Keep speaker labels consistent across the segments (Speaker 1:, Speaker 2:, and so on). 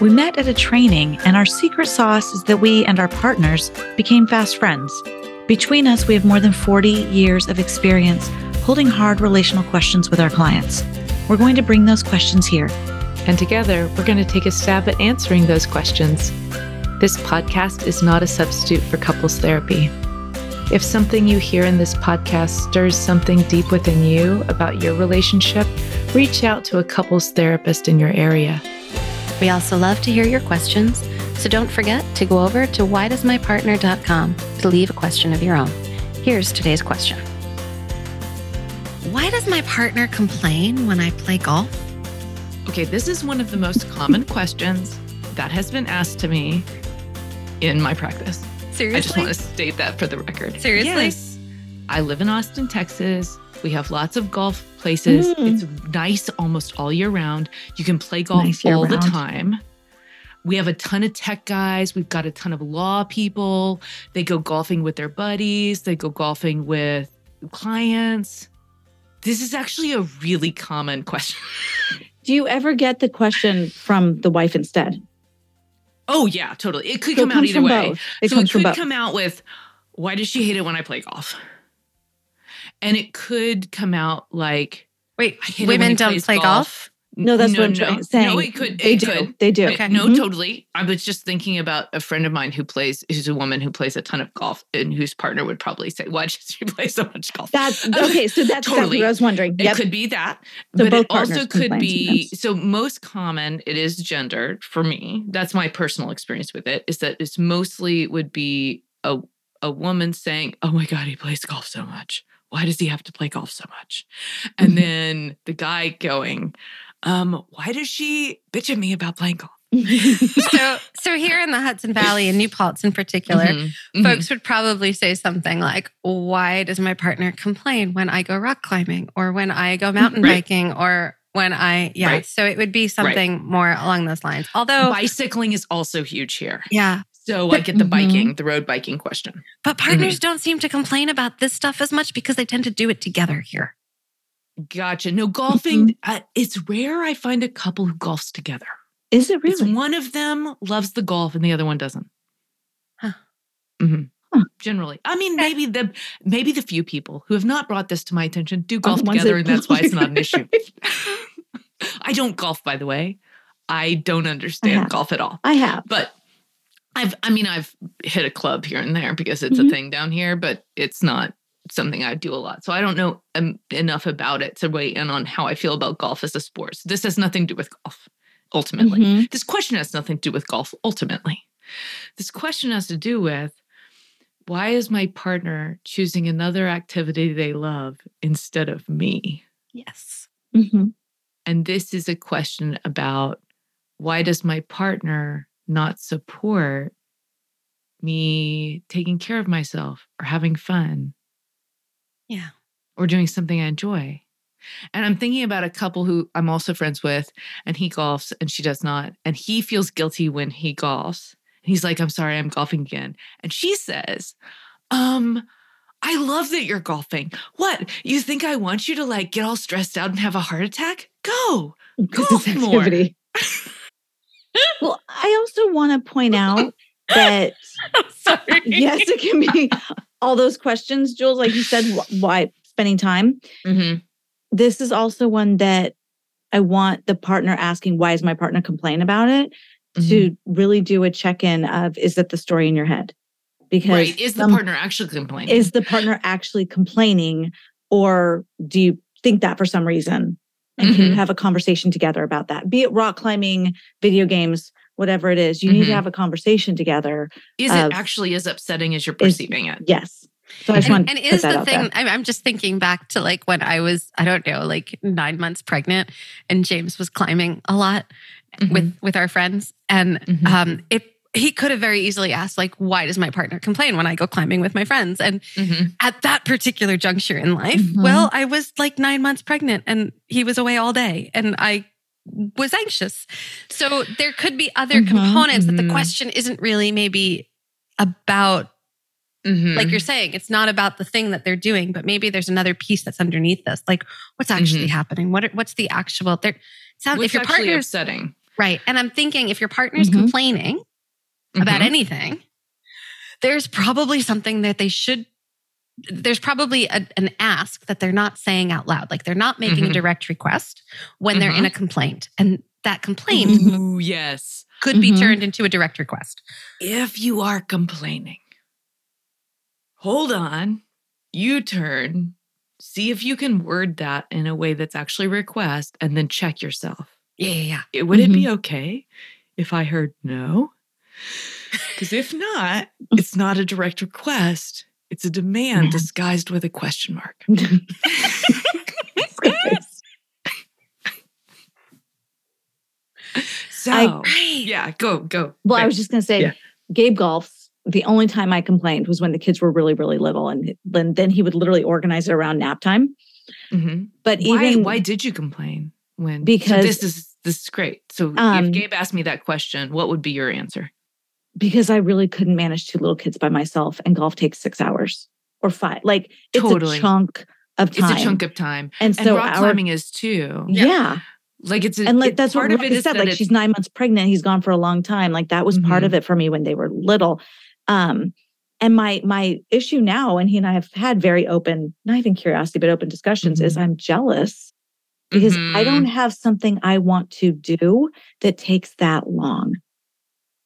Speaker 1: We met at a training, and our secret sauce is that we and our partners became fast friends. Between us, we have more than 40 years of experience holding hard relational questions with our clients. We're going to bring those questions here.
Speaker 2: And together, we're going to take a stab at answering those questions. This podcast is not a substitute for couples therapy. If something you hear in this podcast stirs something deep within you about your relationship, reach out to a couples therapist in your area.
Speaker 3: We also love to hear your questions, so don't forget to go over to whydoesmypartner.com to leave a question of your own. Here's today's question Why does my partner complain when I play golf?
Speaker 2: Okay, this is one of the most common questions that has been asked to me in my practice.
Speaker 3: Seriously?
Speaker 2: I just want to state that for the record.
Speaker 3: Seriously?
Speaker 2: Yes. I live in Austin, Texas. We have lots of golf places.
Speaker 1: Mm.
Speaker 2: It's nice almost all year round. You can play golf
Speaker 1: Nice
Speaker 2: all the time. We have a ton of tech guys. We've got a ton of law people. They go golfing with their buddies, they go golfing with clients. This is actually a really common question.
Speaker 4: Do you ever get the question from the wife instead?
Speaker 2: Oh, yeah, totally. It could
Speaker 4: So
Speaker 2: come out either way.
Speaker 4: both. It
Speaker 2: so it could come out with, why does she hate it when I play golf? And it could come out like,
Speaker 3: Wait,
Speaker 2: I hate it when
Speaker 3: women don't play golf?
Speaker 4: No, that's
Speaker 2: no,
Speaker 4: what I'm
Speaker 2: no.
Speaker 4: trying- saying.
Speaker 2: No, it could.
Speaker 4: They
Speaker 2: it
Speaker 4: do.
Speaker 2: Could.
Speaker 4: They do.
Speaker 2: Okay, No,
Speaker 4: Mhm.
Speaker 2: totally. I was just thinking about a friend of mine who plays, who's a woman who plays a ton of golf, and whose partner would probably say, "Why does she play so much golf?"
Speaker 4: That's okay. So that's exactly
Speaker 2: Totally.
Speaker 4: what I was wondering.
Speaker 2: It could be that,
Speaker 4: So
Speaker 2: but
Speaker 4: both
Speaker 2: it also could be. So most common, it is gendered for me. That's my personal experience with it. Is that it's mostly would be a a woman saying, "Oh my god, he plays golf so much. Why does he have to play golf so much?" And
Speaker 4: Mhm.
Speaker 2: then the guy going, um, "Why does she bitch at me about playing golf?"
Speaker 3: so, so here in the Hudson Valley and New Paltz in particular,
Speaker 2: Mhm, mhm.
Speaker 3: folks would probably say something like, Why does my partner complain when I go rock climbing or when I go mountain
Speaker 2: Right.
Speaker 3: biking or when I, yeah.
Speaker 2: Right.
Speaker 3: So it would be something more along those lines. Although,
Speaker 2: bicycling is also huge here.
Speaker 3: yeah,
Speaker 2: So I get the
Speaker 4: Mhm.
Speaker 2: biking, the road biking question.
Speaker 3: but partners don't seem to complain about this stuff as much because they tend to do it together here.
Speaker 2: Gotcha. No, golfing, uh, it's rare I find a couple who golfs together.
Speaker 4: Is it
Speaker 2: It's
Speaker 4: really?
Speaker 2: one of them loves the golf and the other one doesn't.
Speaker 3: Huh.
Speaker 2: Mhm.
Speaker 4: Huh.
Speaker 2: Generally, I mean, maybe the maybe the few people who have not brought this to my attention do golf
Speaker 4: the
Speaker 2: together,
Speaker 4: that-
Speaker 2: and that's why it's not an issue. I don't golf, by the way. I don't understand
Speaker 4: have.
Speaker 2: golf at all.
Speaker 4: I have.
Speaker 2: But I've, I mean, I've hit a club here and there because it's
Speaker 4: Mhm.
Speaker 2: a thing down here, but it's not something I do a lot. So I don't know um, enough about it to weigh in on how I feel about golf as a sport. So this has nothing to do with golf, ultimately.
Speaker 4: Mhm.
Speaker 2: This question has nothing to do with golf, ultimately. This question has to do with why is my partner choosing another activity they love instead of me?
Speaker 3: Yes.
Speaker 4: Mhm.
Speaker 2: And this is a question about why does my partner not support me taking care of myself or having fun
Speaker 3: Yeah.
Speaker 2: or doing something I enjoy? And I'm thinking about a couple who I'm also friends with, and he golfs and she does not. And he feels guilty when he golfs. He's like, I'm sorry, I'm golfing again. And she says, Um, I love that you're golfing. What? You think I want you to like get all stressed out and have a heart attack? Go. Golf more.
Speaker 4: well, I also want to point out that
Speaker 3: Sorry.
Speaker 4: yes, it can be all those questions, Jules, like you said, wh- why spending time.
Speaker 2: Mm-hmm.
Speaker 4: This is also one that I want the partner asking, why is my partner complain about it? to really do a check-in of is it the story in your head? Because
Speaker 2: right. Is the
Speaker 4: some-
Speaker 2: partner actually complaining?
Speaker 4: is the partner actually complaining or do you think that for some reason? And can you
Speaker 2: Mhm.
Speaker 4: have a conversation together about that? Be it rock climbing, video games, whatever it is, you need to
Speaker 2: Mhm.
Speaker 4: have a conversation together.
Speaker 2: is
Speaker 4: of-
Speaker 2: it actually as upsetting as you're perceiving it?
Speaker 4: Yes. So I just
Speaker 3: and,
Speaker 4: want
Speaker 3: and is the thing. I'm, I'm just thinking back to like when i was i don't know like nine months pregnant and james was climbing a lot with with our friends and
Speaker 2: Mhm.
Speaker 3: um if he could have very easily asked like why does my partner complain when i go climbing with my friends and
Speaker 2: Mhm.
Speaker 3: at that particular juncture in life
Speaker 4: Mhm.
Speaker 3: well i was like nine months pregnant and he was away all day and i was anxious so there could be other
Speaker 4: Mhm,
Speaker 3: components that the
Speaker 2: mhm.
Speaker 3: question isn't really maybe about
Speaker 2: Mhm.
Speaker 3: like you're saying, it's not about the thing that they're doing, but maybe there's another piece that's underneath this. Like, what's actually happening? What are- what's the actual? There, sound
Speaker 2: What's
Speaker 3: if your partner's
Speaker 2: upsetting
Speaker 3: right, and I'm thinking if your partner's
Speaker 4: Mhm.
Speaker 3: Complaining about anything, there's probably something that they should. There's probably a, an ask that they're not saying out loud. Like they're not making a
Speaker 2: Mhm.
Speaker 3: direct request when they're in a complaint, and that complaint
Speaker 2: Ooh, yes.
Speaker 3: could be
Speaker 4: Mhm.
Speaker 3: turned into a direct request.
Speaker 2: If you are complaining, hold on, You-turn, see if you can word that in a way that's actually a request, and then check yourself.
Speaker 3: Yeah, yeah, yeah.
Speaker 2: Would it be okay if I heard no? Because if not, it's not a direct request. It's a demand disguised with a question mark. So,
Speaker 3: Right.
Speaker 2: yeah, go, go.
Speaker 4: Well, I was just going to say,
Speaker 2: Yeah.
Speaker 4: Gabe golfs. The only time I complained was when the kids were really, really little, and then then he would literally organize it around nap time.
Speaker 2: Mhm.
Speaker 4: But
Speaker 2: why,
Speaker 4: even
Speaker 2: why did you complain when? so
Speaker 4: Because-
Speaker 2: this is this is great. So
Speaker 4: Um,
Speaker 2: if Gabe asked me that question, what would be your answer?
Speaker 4: Because I really couldn't manage two little kids by myself, and golf takes six hours or five. Like it's
Speaker 2: Totally.
Speaker 4: a chunk of time.
Speaker 2: It's a chunk of time,
Speaker 4: and
Speaker 2: and
Speaker 4: so
Speaker 2: rock
Speaker 4: our,
Speaker 2: climbing is too.
Speaker 4: yeah.
Speaker 2: Like it's a,
Speaker 4: and like
Speaker 2: it-
Speaker 4: that's what
Speaker 2: part of
Speaker 4: Rebecca
Speaker 2: it is
Speaker 4: said.
Speaker 2: that
Speaker 4: Like she's nine months pregnant. He's gone for a long time. Like that was part
Speaker 2: Mhm.
Speaker 4: of it for me when they were little. Um, and my my issue now, and he and I have had very open, not even curiosity, but open discussions, is I'm jealous because I
Speaker 2: Mhm.
Speaker 4: don't have something I want to do that takes that long.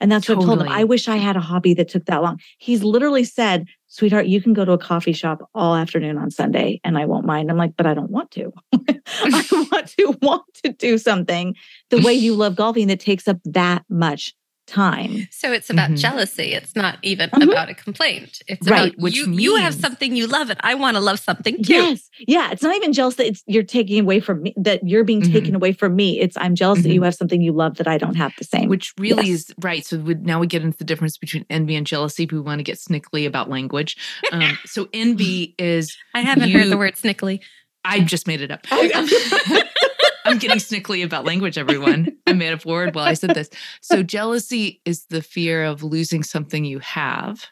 Speaker 4: And that's what I told him. I wish I had a hobby that took that long. He's literally said, sweetheart, you can go to a coffee shop all afternoon on Sunday and I won't mind. I'm like, but I don't want to. I want to want to do something the way you love golfing that takes up that much time.
Speaker 3: So it's about
Speaker 2: Mhm.
Speaker 3: jealousy. It's not even
Speaker 4: Mhm.
Speaker 3: about a complaint. It's
Speaker 4: Right,
Speaker 3: about
Speaker 2: which
Speaker 3: you, you have something you love and I want to love something too.
Speaker 4: Yes. Yeah. It's not even jealous that it's you're taking away from me, that you're being
Speaker 2: Mhm.
Speaker 4: taken away from me. It's I'm jealous that you have something you love that I don't have the same.
Speaker 2: which really
Speaker 4: Yes.
Speaker 2: is right. So we, now we get into the difference between envy and jealousy. We want to get snickly about language. Um, so envy is
Speaker 3: I haven't heard the word snickly.
Speaker 2: I just made it up. I'm getting snickly about language, everyone. I made up a word while I said this. So, jealousy is the fear of losing something you have.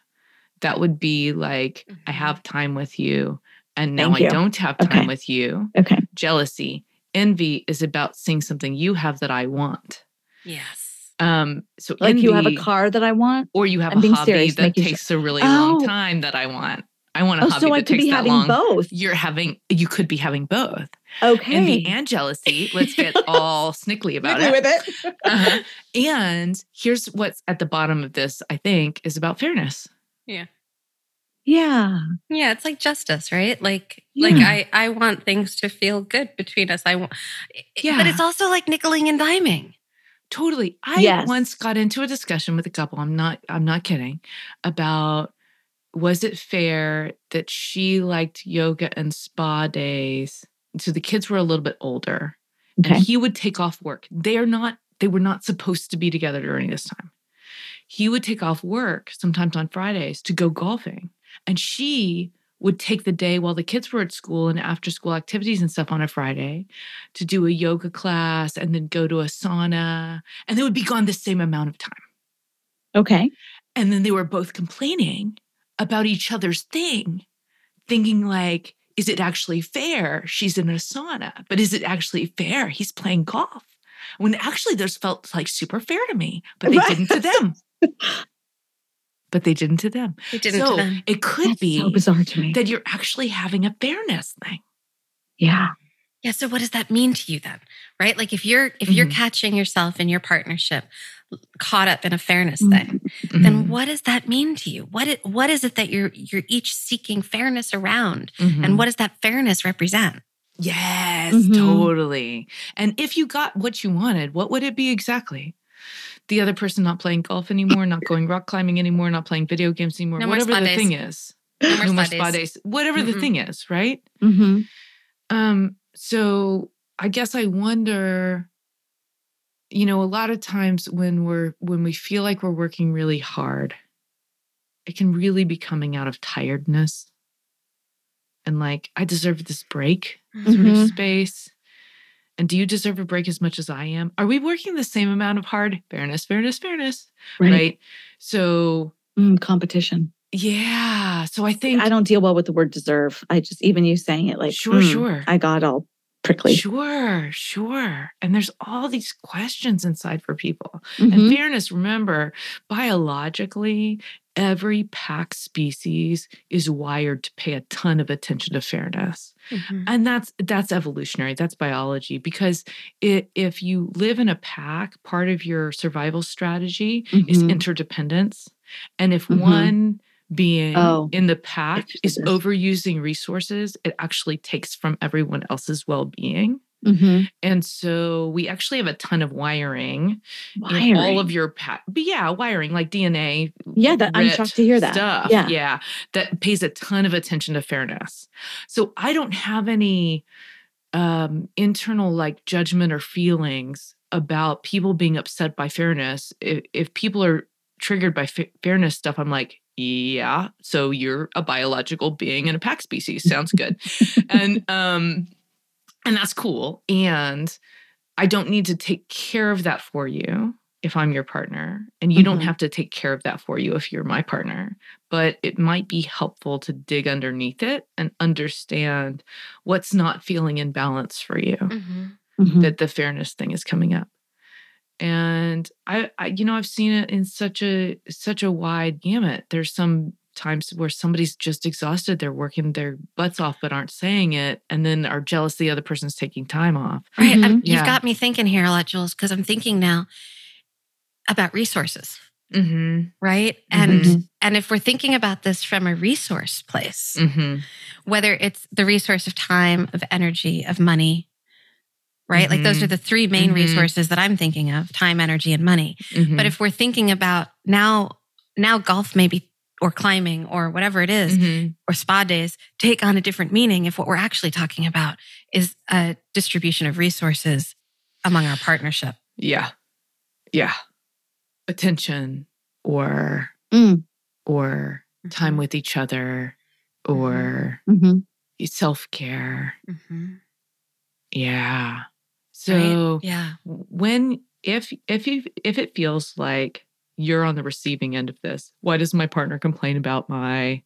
Speaker 2: That would be like, I
Speaker 3: Mhm.
Speaker 2: have time with you, and now
Speaker 4: Thank
Speaker 2: I
Speaker 4: you.
Speaker 2: don't have time
Speaker 4: Okay.
Speaker 2: with you.
Speaker 4: okay.
Speaker 2: Jealousy. Envy is about seeing something you have that I want.
Speaker 3: Yes.
Speaker 2: Um, so
Speaker 4: Like you have a car that I want.
Speaker 2: or you have
Speaker 4: I'm
Speaker 2: a hobby
Speaker 4: serious,
Speaker 2: that
Speaker 4: making sure-
Speaker 2: takes a really long
Speaker 4: Oh.
Speaker 2: time that I want. I want a
Speaker 4: Oh,
Speaker 2: hobby
Speaker 4: so I
Speaker 2: that
Speaker 4: could
Speaker 2: takes
Speaker 4: be
Speaker 2: that
Speaker 4: having
Speaker 2: long.
Speaker 4: both.
Speaker 2: You're having, you could be having both
Speaker 4: Okay.
Speaker 2: envy and jealousy. Let's get all snickly about it.
Speaker 4: with it.
Speaker 2: Uh-huh. And here's what's at the bottom of this, I think, is about fairness.
Speaker 4: yeah.
Speaker 3: Yeah, Yeah, it's like justice, right? Like like I I want things to feel good between us. I want
Speaker 2: Yeah.
Speaker 3: But it's also like nickeling and diming.
Speaker 2: Totally. I
Speaker 4: Yes.
Speaker 2: once got into a discussion with a couple, I'm not I'm not kidding, about was it fair that she liked yoga and spa days? So the kids were a little bit older.
Speaker 4: Okay.
Speaker 2: and he would take off work. They are not, they were not supposed to be together during this time. He would take off work sometimes on Fridays to go golfing. And she would take the day while the kids were at school and after school activities and stuff on a Friday to do a yoga class and then go to a sauna. And they would be gone the same amount of time.
Speaker 4: Okay.
Speaker 2: And then they were both complaining about each other's thing, thinking like, is it actually fair? She's in a sauna, but is it actually fair? He's playing golf. When actually those felt like super fair to me, but they
Speaker 4: Right.
Speaker 2: didn't to them. But they didn't to them.
Speaker 3: It didn't
Speaker 2: so
Speaker 3: to them.
Speaker 2: it could
Speaker 4: That's
Speaker 2: be
Speaker 4: so bizarre to me.
Speaker 2: that you're actually having a fairness thing.
Speaker 4: yeah.
Speaker 3: Yeah. So what does that mean to you then? Right? Like if you're if you're
Speaker 2: Mhm.
Speaker 3: catching yourself in your partnership caught up in a fairness
Speaker 4: Mhm.
Speaker 3: thing,
Speaker 2: Mhm.
Speaker 3: then what does that mean to you? What it, what is it that you're you're each seeking fairness around?
Speaker 2: Mhm.
Speaker 3: And what does that fairness represent?
Speaker 2: Yes,
Speaker 4: Mhm.
Speaker 2: totally. And if you got what you wanted, what would it be exactly? The other person not playing golf anymore, not going rock climbing anymore, not playing video games anymore,
Speaker 3: No
Speaker 2: whatever the
Speaker 3: days.
Speaker 2: thing is.
Speaker 3: No more
Speaker 2: No more
Speaker 3: spa days.
Speaker 2: days. Whatever the
Speaker 3: Mm-mm.
Speaker 2: thing is, right?
Speaker 4: Mm-hmm.
Speaker 2: Um, so I guess I wonder, you know, a lot of times when we're when we feel like we're working really hard, it can really be coming out of tiredness and like, I deserve this break sort of
Speaker 4: Mhm.
Speaker 2: space. And do you deserve a break as much as I am? Are we working the same amount of hard? Fairness, fairness, fairness.
Speaker 4: Right.
Speaker 2: Right. So
Speaker 4: Mm, competition.
Speaker 2: yeah. So I think
Speaker 4: I don't deal well with the word deserve. I just even you saying it like
Speaker 2: Sure,
Speaker 4: mm,
Speaker 2: sure.
Speaker 4: I got all prickly.
Speaker 2: Sure, sure. And there's all these questions inside for people. And
Speaker 4: Mhm.
Speaker 2: fairness, remember, biologically, every pack species is wired to pay a ton of attention to fairness. And that's that's evolutionary. That's biology because it, if you live in a pack, part of your survival strategy is
Speaker 4: Mhm.
Speaker 2: interdependence. And if
Speaker 4: Mhm.
Speaker 2: one being
Speaker 4: Oh,
Speaker 2: in the pack is overusing resources, it actually takes from everyone else's well-being.
Speaker 4: Mhm.
Speaker 2: And so we actually have a ton of wiring, in all of your pack. But yeah, wiring like DNA.
Speaker 4: Yeah, that- I'm shocked to hear that.
Speaker 2: Stuff.
Speaker 4: Yeah.
Speaker 2: yeah, that pays a ton of attention to fairness. So I don't have any um internal like judgment or feelings about people being upset by fairness. If, if people are triggered by fa- fairness stuff, I'm like, yeah, so you're a biological being in a pack species. Sounds good. and um and that's cool. And I don't need to take care of that for you if I'm your partner. And you don't
Speaker 4: Mhm.
Speaker 2: have to take care of that for you if you're my partner. But it might be helpful to dig underneath it and understand what's not feeling in balance for you
Speaker 3: Mhm.
Speaker 4: Mhm.
Speaker 2: that the fairness thing is coming up. And I, I you know, I've seen it in such a such a wide gamut. There's some times where somebody's just exhausted, they're working their butts off but aren't saying it, and then are jealous the other person's taking time off.
Speaker 3: Right.
Speaker 4: Mhm.
Speaker 3: You've
Speaker 2: Yeah.
Speaker 3: got me thinking here a lot, Jules, because I'm thinking now about resources,
Speaker 2: Mm-hmm.
Speaker 3: right? And
Speaker 4: Mhm.
Speaker 3: and if we're thinking about this from a resource place,
Speaker 2: Mm-hmm.
Speaker 3: whether it's the resource of time, of energy, of money, right? Like those
Speaker 2: Mhm.
Speaker 3: are the three main
Speaker 2: Mhm.
Speaker 3: resources that I'm thinking of: time, energy, and money.
Speaker 2: Mm-hmm.
Speaker 3: But if we're thinking about now, now golf maybe or climbing or whatever it is,
Speaker 2: Mhm.
Speaker 3: or spa days take on a different meaning if what we're actually talking about is a distribution of resources among our partnership.
Speaker 2: yeah, yeah, attention or
Speaker 4: Mm.
Speaker 2: or time with each other or
Speaker 4: Mhm.
Speaker 2: self
Speaker 3: Mhm. Right?
Speaker 2: So
Speaker 3: yeah.
Speaker 2: when if if you if it feels like you're on the receiving end of this, why does my partner complain about my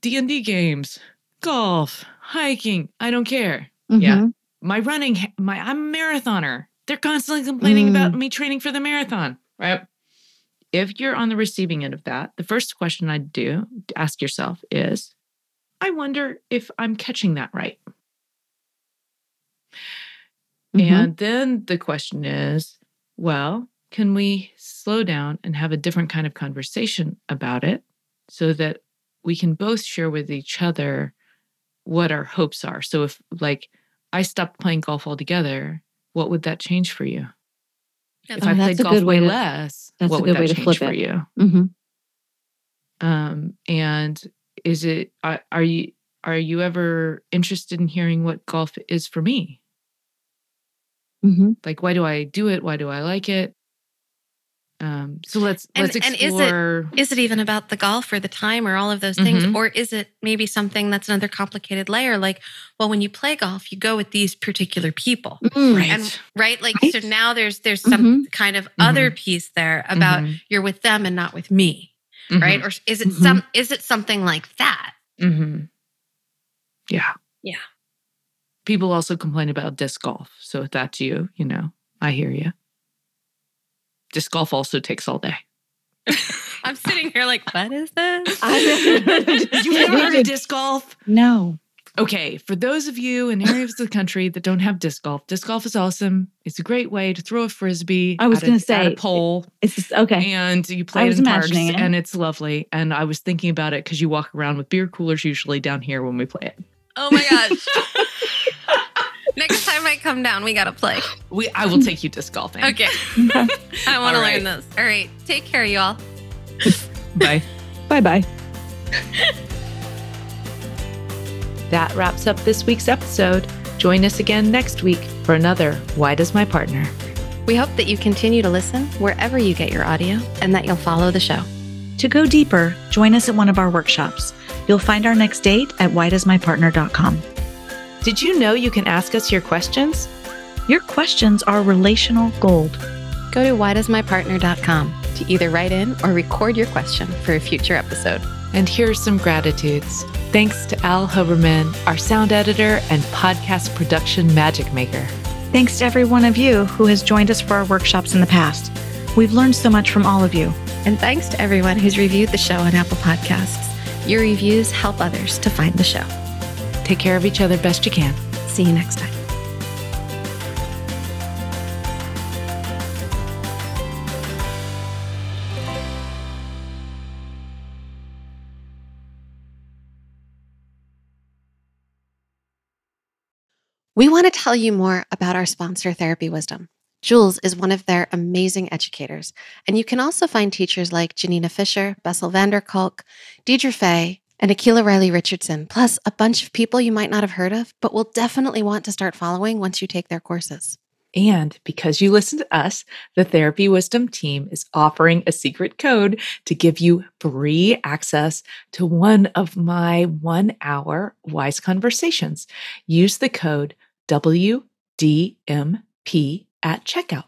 Speaker 2: D&D games, golf, hiking? I don't care. Yeah.
Speaker 4: Mhm.
Speaker 2: My running my I'm a marathoner. They're constantly complaining about me training for the marathon, right? If you're on the receiving end of that, the first question I'd do ask yourself is I wonder if I'm catching that right.
Speaker 4: Mhm.
Speaker 2: And then the question is, well, can we slow down and have a different kind of conversation about it so that we can both share with each other what our hopes are? So if like I stopped playing golf altogether, what would that change for you? If
Speaker 3: Oh,
Speaker 2: I played golf
Speaker 4: way to-
Speaker 2: less,
Speaker 4: that's a
Speaker 2: what would that
Speaker 4: way to
Speaker 2: change
Speaker 4: flip
Speaker 2: for
Speaker 4: it.
Speaker 2: you?
Speaker 4: Mhm.
Speaker 2: Um, and is it are, are you are you ever interested in hearing what golf is for me?
Speaker 4: Mhm.
Speaker 2: like why do i do it why do i like it um so let's
Speaker 3: And-
Speaker 2: let's
Speaker 3: and is it-
Speaker 2: explore
Speaker 3: Is it even about the golf or the time or all of those things?
Speaker 2: Mhm.
Speaker 3: Or is it maybe something that's another complicated layer? Like, well, when you play golf, you go with these particular people.
Speaker 4: Mm.
Speaker 2: right
Speaker 3: And right, like
Speaker 4: Right.
Speaker 3: so now there's there's some kind of other piece there about
Speaker 2: Mhm.
Speaker 3: you're with them and not with me,
Speaker 2: Mhm.
Speaker 3: right? Or is it some is it something like that?
Speaker 2: Yeah
Speaker 3: Yeah.
Speaker 2: People also complain about disc golf so if that's you you know i hear you disc golf also takes all day
Speaker 3: I'm sitting here like, what is this?
Speaker 4: I've never heard of
Speaker 2: you've never heard of disc golf
Speaker 4: No.
Speaker 2: Okay, for those of you in areas of the country that don't have disc golf, disc golf is awesome. It's a great way to throw a frisbee.
Speaker 5: I was gonna
Speaker 2: at
Speaker 5: say,
Speaker 2: a pole,
Speaker 5: It's just, okay.
Speaker 2: and you play it
Speaker 5: was
Speaker 2: in parks,
Speaker 5: imagining it.
Speaker 2: and it's lovely. And I was thinking about it because you walk around with beer coolers usually down here when we play it.
Speaker 3: Oh my gosh. Next time I come down, we got to play.
Speaker 2: We, I will take you disc golfing.
Speaker 3: Okay.
Speaker 5: Okay.
Speaker 3: I want to
Speaker 2: All right.
Speaker 3: learn this. All right. Take care, you all.
Speaker 2: Bye.
Speaker 5: Bye bye.
Speaker 2: That wraps up this week's episode. Join us again next week for another Why Does My Partner?
Speaker 3: We hope that you continue to listen wherever you get your audio and that you'll follow the show.
Speaker 6: To go deeper, join us at one of our workshops. You'll find our next date at whydoesmypartner.com.
Speaker 2: Did you know you can ask us your questions?
Speaker 6: Your questions are relational gold.
Speaker 3: Go to whydoesmypartner.com to either write in or record your question for a future episode.
Speaker 2: And here are some gratitudes. Thanks to Al Huberman, our sound editor and podcast production magic maker.
Speaker 6: Thanks to every one of you who has joined us for our workshops in the past. We've learned so much from all of you.
Speaker 3: And thanks to everyone who's reviewed the show on Apple Podcasts. Your reviews help others to find the show.
Speaker 2: Take care of each other best you can.
Speaker 3: See you next time. We want to tell you more about our sponsor, Therapy Wisdom. Jules is one of their amazing educators, and you can also find teachers like Janina Fisher, Bessel van der Kolk, Deirdre Fay, and Akila Riley Richardson, plus a bunch of people you might not have heard of, but will definitely want to start following once you take their courses.
Speaker 2: And because you listen to us, the Therapy Wisdom team is offering a secret code to give you free access to one of my one hour wise conversations. Use the code WDMP at checkout.